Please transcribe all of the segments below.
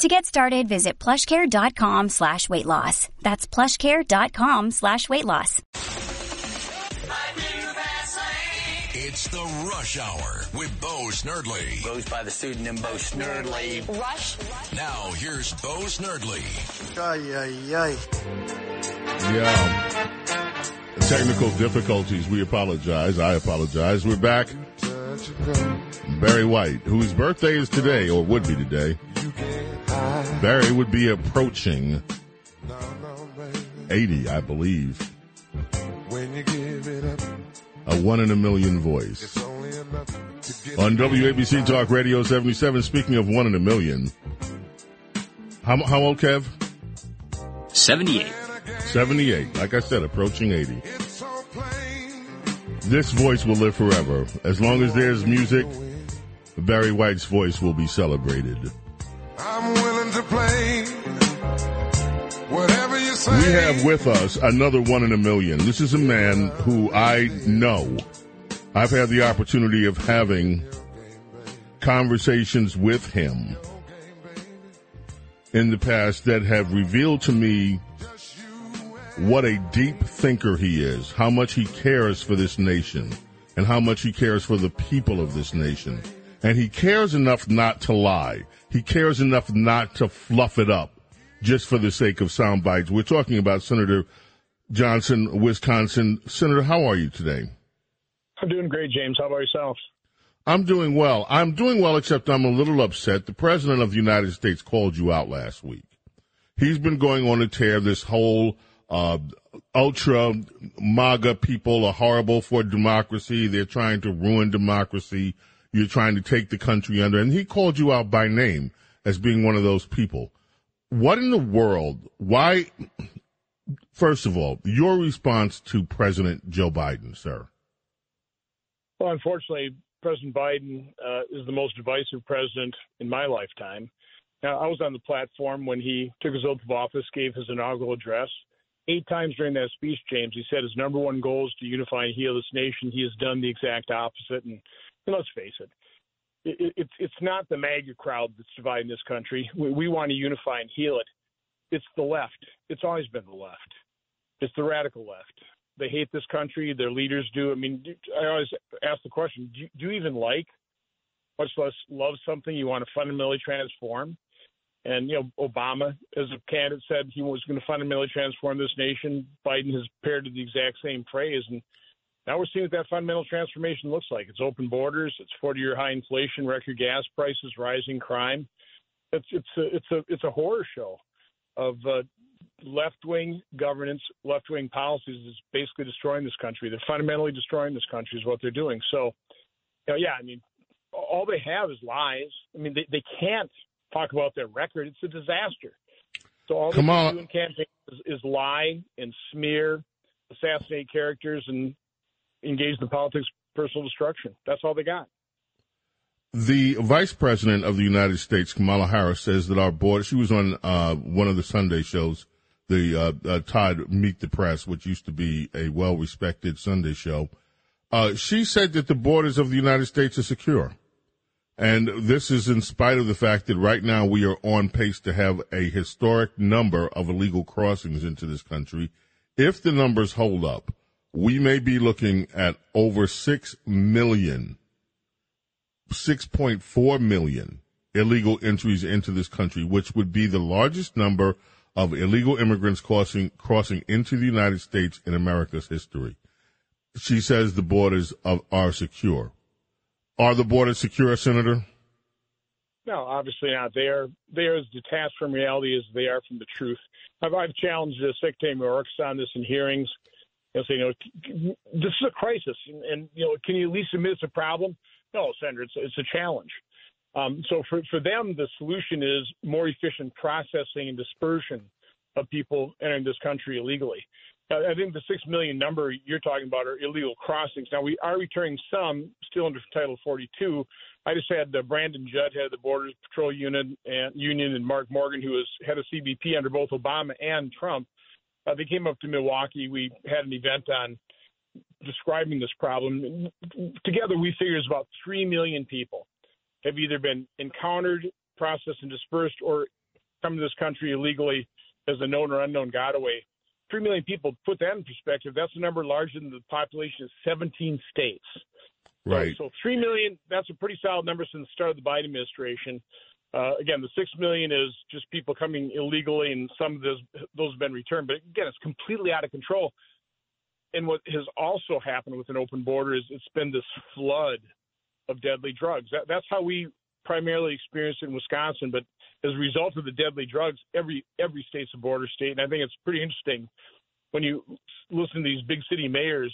To get started, visit plushcare.com slash weight loss. That's plushcare.com slash weight loss. It's the Rush Hour with Bo Snerdley. Goes by the pseudonym Bo Snerdley. Rush. Now here's Bo Snerdley. Ay, ay, ay. Yeah. Technical difficulties. We apologize. I apologize. We're back. Barry White, whose birthday is today, or would be today. Barry would be approaching 80, I believe. When you give it up, A one in a million voice. it's only enough to get On WABC Talk Radio 77, speaking of one in a million. How, how old, Kev? 78. 78. Like I said, approaching 80. It's so plain. This voice will live forever. As long as there's music, Barry White's voice will be celebrated. I'm willing to play whatever you say. We have with us another one in a million. This is a man who I know. I've had the opportunity of having conversations with him in the past that have revealed to me what a deep thinker he is, how much he cares for this nation, and how much he cares for the people of this nation. And he cares enough not to lie. He cares enough not to fluff it up just for the sake of sound bites. We're talking about Senator Johnson, Wisconsin. Senator, how are you today? I'm doing great, James. How about yourself? I'm doing well. I'm doing well, except I'm a little upset. The President of the United States called you out last week. He's been going on a tear. This whole uh, ultra MAGA people are horrible for democracy. They're trying to ruin democracy. You're trying to take the country under. And he called you out by name as being one of those people. What in the world? Why? First of all, your response to President Joe Biden, sir. Well, unfortunately, President Biden uh, is the most divisive president in my lifetime. Now, I was on the platform when he took his oath of office, gave his inaugural address. Eight times during that speech, James, he said his number one goal is to unify and heal this nation. He has done the exact opposite. And, and let's face it, it, it, it's not the MAGA crowd that's dividing this country. We, we want to unify and heal it. It's the left. It's always been the left. It's the radical left. They hate this country. Their leaders do. I mean, I always ask the question: Do do you even like, much less love something you want to fundamentally transform? And you know, Obama, as a candidate, said he was going to fundamentally transform this nation. Biden has paired the exact same phrase, and now we're seeing what that fundamental transformation looks like. It's open borders, it's 40-year high inflation, record gas prices, rising crime. It's it's a it's a it's a horror show of uh, left-wing governance, left-wing policies is basically destroying this country. They're fundamentally destroying this country is what they're doing. So, you know, yeah, I mean, all they have is lies. I mean, they, they can't talk about their record. It's a disaster. So all Come they on. do in campaigns is, is lie and smear, assassinate characters, and engage in the politics personal destruction. That's all they got. The Vice President of the United States, Kamala Harris, says that our border. She was on uh, one of the Sunday shows, the uh, uh, Todd Meet the Press, which used to be a well-respected Sunday show. Uh, she said that the borders of the United States are secure, and this is in spite of the fact that right now we are on pace to have a historic number of illegal crossings into this country. If the numbers hold up, we may be looking at over six million 6.4 million illegal entries into this country, which would be the largest number of illegal immigrants crossing crossing into the United States in America's history. She says the borders of, are secure. Are the borders secure, Senator? No, obviously not. They are they are as detached from reality as they are from the truth. I've, I've challenged uh, Secretary Mayorkas on this in hearings. You know, you know, this is a crisis, and, and you know, can you at least admit it's a problem? No, Senator, it's it's a challenge. Um, so for for them, the solution is more efficient processing and dispersion of people entering this country illegally. I think the six million number you're talking about are illegal crossings. Now we are returning some still under Title 42. I just had uh, Brandon Judd, head of the Border Patrol Unit and Union, and Mark Morgan, who was head of CBP under both Obama and Trump. Uh, they came up to Milwaukee. We had an event on describing this problem. Together, we figure it's about three million people have either been encountered, processed, and dispersed, or come to this country illegally as a known or unknown gotaway. Three million people. Put that in perspective. That's a number larger than the population of 17 states. Right. So, so three million. That's a pretty solid number since the start of the Biden administration. Uh, again, the six million is just people coming illegally, and some of those those have been returned. But again, it's completely out of control. And what has also happened with an open border is it's been this flood of deadly drugs. That, that's how we primarily experienced in Wisconsin. But as a result of the deadly drugs, every every state's a border state, and I think it's pretty interesting when you listen to these big city mayors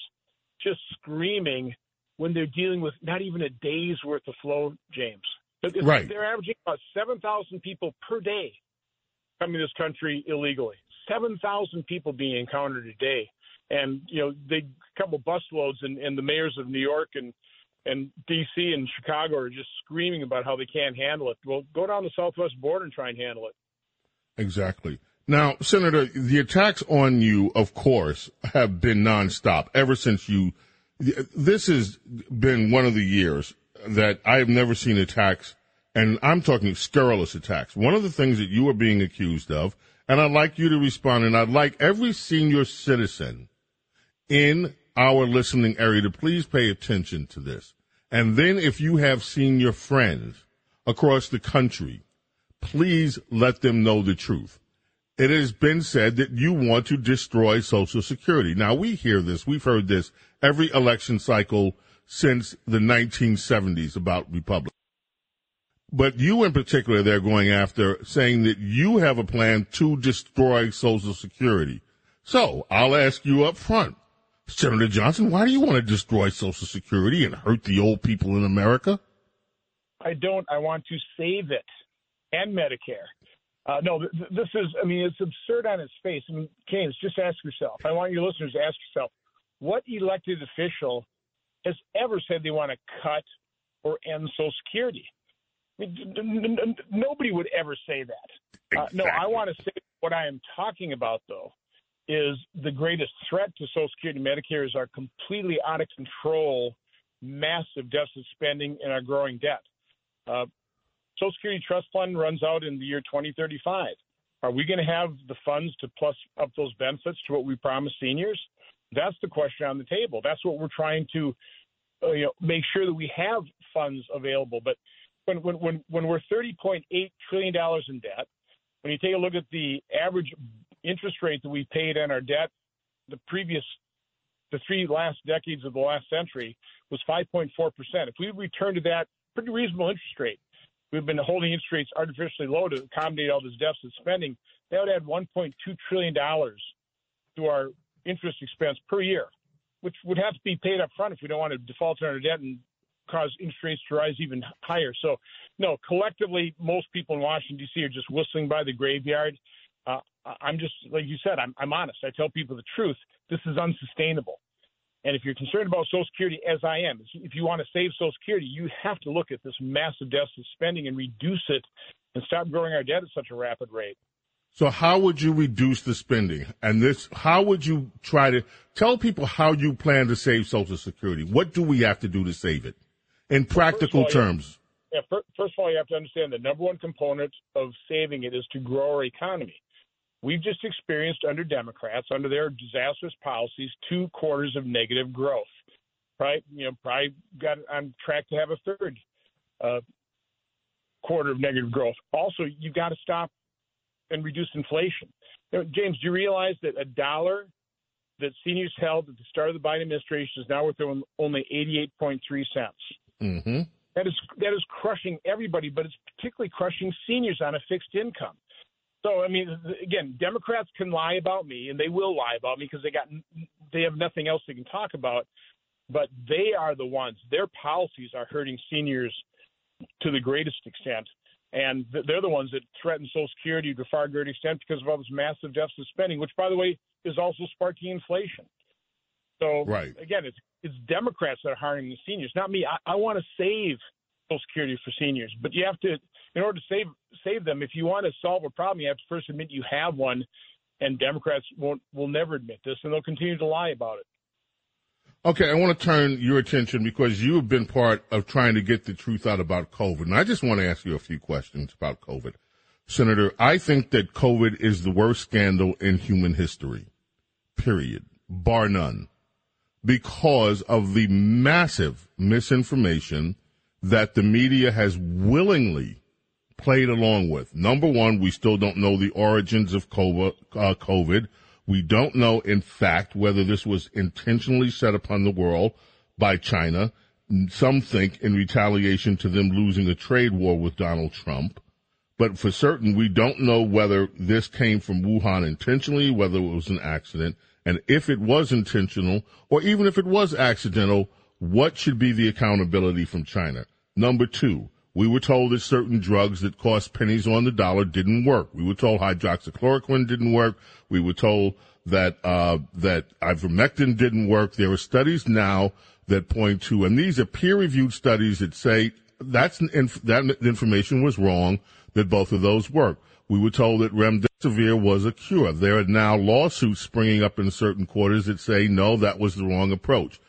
just screaming when they're dealing with not even a day's worth of flow, James. Right. They're averaging about 7,000 people per day coming to this country illegally. 7,000 people being encountered a day. And, you know, they a couple busloads and, and the mayors of New York and, and D.C. and Chicago are just screaming about how they can't handle it. Well, go down the southwest border and try and handle it. Exactly. Now, Senator, the attacks on you, of course, have been nonstop ever since you. This has been one of the years that I have never seen attacks, and I'm talking scurrilous attacks. One of the things that you are being accused of, and I'd like you to respond, and I'd like every senior citizen in our listening area to please pay attention to this. And then if you have senior friends across the country, please let them know the truth. It has been said that you want to destroy Social Security. Now we hear this. We've heard this every election cycle since the 1970s about Republicans. But you in particular, they're going after saying that you have a plan to destroy Social Security. So I'll ask you up front, Senator Johnson, why do you want to destroy Social Security and hurt the old people in America? I don't. I want to save it and Medicare. Uh, no, th- th- this is. I mean, it's absurd on its face. I mean, James, just ask yourself. I want your listeners to ask yourself: What elected official has ever said they want to cut or end Social Security? I mean, d- d- n- nobody would ever say that. Uh, no, I want to say what I am talking about, though, is the greatest threat to Social Security and Medicare is our completely out of control, massive deficit spending and our growing debt. Uh, Social Security Trust Fund runs out in the year 2035. Are we going to have the funds to plus up those benefits to what we promised seniors? That's the question on the table. That's what we're trying to uh, you know, make sure that we have funds available. But when when when, when we're 30.8 trillion dollars in debt, when you take a look at the average interest rate that we paid on our debt, the previous the three last decades of the last century was 5.4 percent. If we return to that pretty reasonable interest rate, we've been holding interest rates artificially low to accommodate all this deficit spending. That would add 1.2 trillion dollars to our interest expense per year, which would have to be paid up front if we don't want to default on our debt and cause interest rates to rise even higher. So, no, collectively, most people in Washington D.C. are just whistling by the graveyard. Uh, I'm just like you said. I'm, I'm honest. I tell people the truth. This is unsustainable. And if you're concerned about Social Security, as I am, if you want to save Social Security, you have to look at this massive deficit spending and reduce it and stop growing our debt at such a rapid rate. So how would you reduce the spending? And this, how would you try to tell people how you plan to save Social Security? What do we have to do to save it in practical all, terms? Yeah, first of all, you have to understand the number one component of saving it is to grow our economy. We've just experienced under Democrats, under their disastrous policies, two quarters of negative growth. Right? You know, probably got on track to have a third uh, quarter of negative growth. Also, you've got to stop and reduce inflation. You know, James, do you realize that a dollar that seniors held at the start of the Biden administration is now worth only 88.3 cents? Mm-hmm. That is that is crushing everybody, but it's particularly crushing seniors on a fixed income. So I mean, again, Democrats can lie about me, and they will lie about me because they got they have nothing else they can talk about. But they are the ones. Their policies are hurting seniors to the greatest extent, and they're the ones that threaten Social Security to far greater extent because of all this massive deficit spending, which, by the way, is also sparking inflation. So Right. again, it's it's Democrats that are harming the seniors, not me. I, I want to save Social Security for seniors, but you have to, in order to save save them, if you want to solve a problem, you have to first admit you have one. And Democrats won't will never admit this, and they'll continue to lie about it. Okay, I want to turn your attention because you have been part of trying to get the truth out about COVID. And I just want to ask you a few questions about COVID. Senator, I think that COVID is the worst scandal in human history, period, bar none, because of the massive misinformation that the media has willingly played along with. Number one, we still don't know the origins of COVID. Uh, We don't know, in fact, whether this was intentionally set upon the world by China. Some think in retaliation to them losing a trade war with Donald Trump. But for certain, we don't know whether this came from Wuhan intentionally, whether it was an accident, and if it was intentional, or even if it was accidental, what should be the accountability from China? Number two, we were told that certain drugs that cost pennies on the dollar didn't work. We were told hydroxychloroquine didn't work. We were told that uh, that ivermectin didn't work. There are studies now that point to, and these are peer-reviewed studies that say that's that information was wrong. That both of those work. We were told that remdesivir was a cure. There are now lawsuits springing up in certain quarters that say no, that was the wrong approach.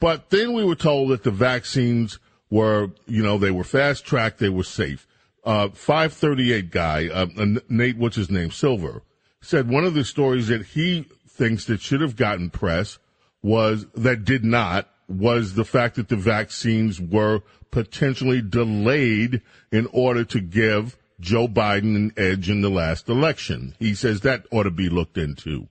But then we were told that the vaccines were, you know, they were fast tracked, they were safe. Uh, 538 guy, uh, Nate, what's his name, Silver, said one of the stories that he thinks that should have gotten press was that did not was the fact that the vaccines were potentially delayed in order to give Joe Biden an edge in the last election. He says that ought to be looked into.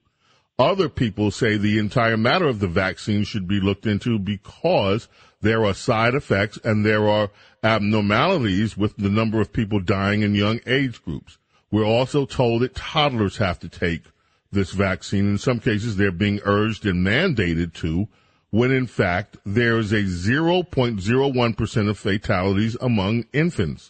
Other people say the entire matter of the vaccine should be looked into because there are side effects and there are abnormalities with the number of people dying in young age groups. We're also told that toddlers have to take this vaccine. In some cases, they're being urged and mandated to, when in fact there is a 0.01% of fatalities among infants.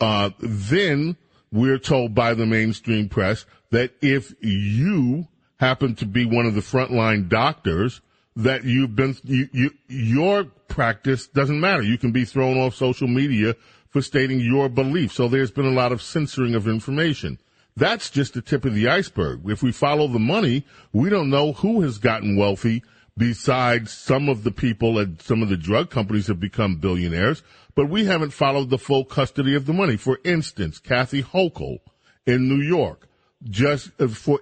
Uh, then we're told by the mainstream press that if you happen to be one of the frontline doctors, that you've been, you, you, your practice doesn't matter. You can be thrown off social media for stating your belief. So there's been a lot of censoring of information. That's just the tip of the iceberg. If we follow the money, we don't know who has gotten wealthy besides some of the people and some of the drug companies have become billionaires, but we haven't followed the full custody of the money. For instance, Kathy Hochul in New York, just uh, for,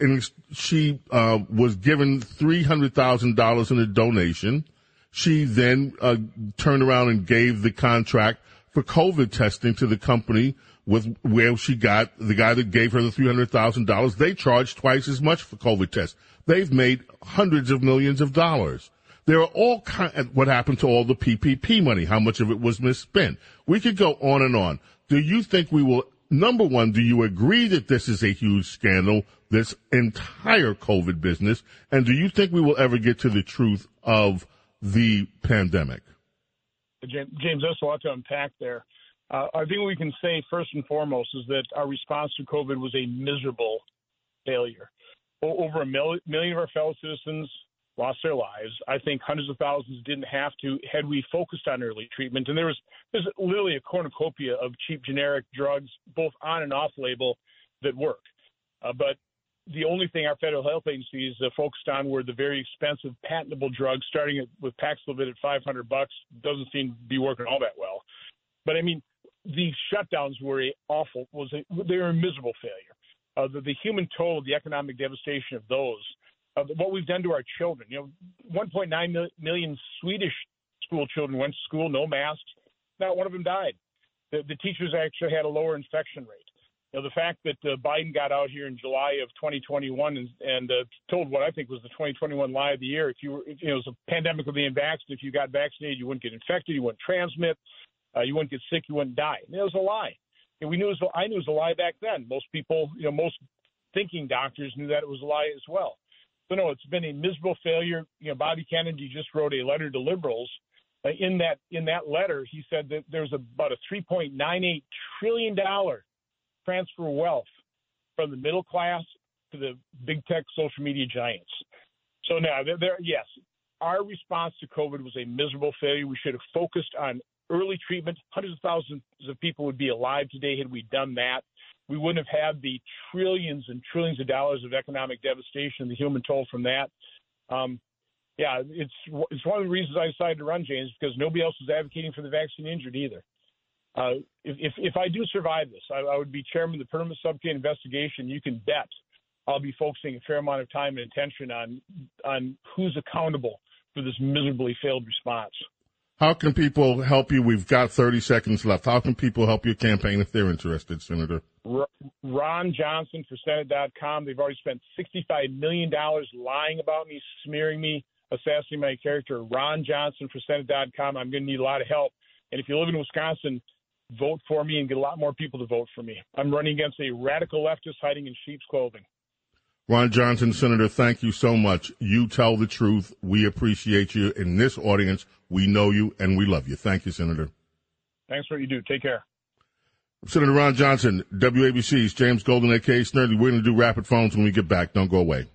she uh, was given $300,000 in a donation. She then uh, turned around and gave the contract for COVID testing to the company with where she got the guy that gave her the three hundred thousand dollars. They charged twice as much for COVID tests. They've made hundreds of millions of dollars. There are all kind. What happened to all the PPP money? How much of it was misspent? We could go on and on. Do you think we will? Number one, do you agree that this is a huge scandal? This entire COVID business, and do you think we will ever get to the truth of the pandemic? James, there's a lot to unpack there. Uh, I think we can say first and foremost is that our response to COVID was a miserable failure. Over a million of our fellow citizens lost their lives. I think hundreds of thousands didn't have to had we focused on early treatment. And there was there's literally a cornucopia of cheap generic drugs, both on and off label, that work. Uh, but the only thing our federal health agencies uh, focused on were the very expensive patentable drugs, starting with Paxlovid at 500 bucks. Doesn't seem to be working all that well. But I mean, the shutdowns were a awful. Was a, they were a miserable failure. Uh, the, the human toll, the economic devastation of those, uh, what we've done to our children. You know, 1.9 million Swedish school children went to school, no masks. Not one of them died. The, the teachers actually had a lower infection rate you know, the fact that uh, Biden got out here in July of 2021 and, and uh, told what I think was the 2021 lie of the year. If you were, you know, it was a pandemic of the unvaccinated. If you got vaccinated, you wouldn't get infected, you wouldn't transmit, uh, you wouldn't get sick, you wouldn't die. And it was a lie. And we knew it was, I knew it was a lie back then. Most people, you know, most thinking doctors knew that it was a lie as well. So no, it's been a miserable failure. You know, Bobby Kennedy just wrote a letter to liberals. Uh, in that in that letter, he said that there's about a 3.98 trillion dollar transfer of wealth from the middle class to the big tech social media giants. So now, there, yes, our response to COVID was a miserable failure. We should have focused on early treatment. Hundreds of thousands of people would be alive today had we done that. We wouldn't have had the trillions and trillions of dollars of economic devastation, the human toll from that. Um, yeah, it's it's one of the reasons I decided to run, James, because nobody else was advocating for the vaccine injured either. Uh, if, if, if I do survive this, I, I would be chairman of the permanent subcommittee investigation. You can bet I'll be focusing a fair amount of time and attention on on who's accountable for this miserably failed response. How can people help you? We've got 30 seconds left. How can people help your campaign if they're interested, Senator? Ron Johnson for Senate.com. They've already spent $65 million lying about me, smearing me, assassinating my character. Ron Johnson for Senate.com. I'm going to need a lot of help. And if you live in Wisconsin, vote for me and get a lot more people to vote for me. I'm running against a radical leftist hiding in sheep's clothing. Ron Johnson, Senator, thank you so much. You tell the truth. We appreciate you. In this audience, we know you and we love you. Thank you, Senator. Thanks for what you do. Take care. Senator Ron Johnson, WABC's James Golden, a.k.a. Snerdley. We're going to do rapid phones when we get back. Don't go away.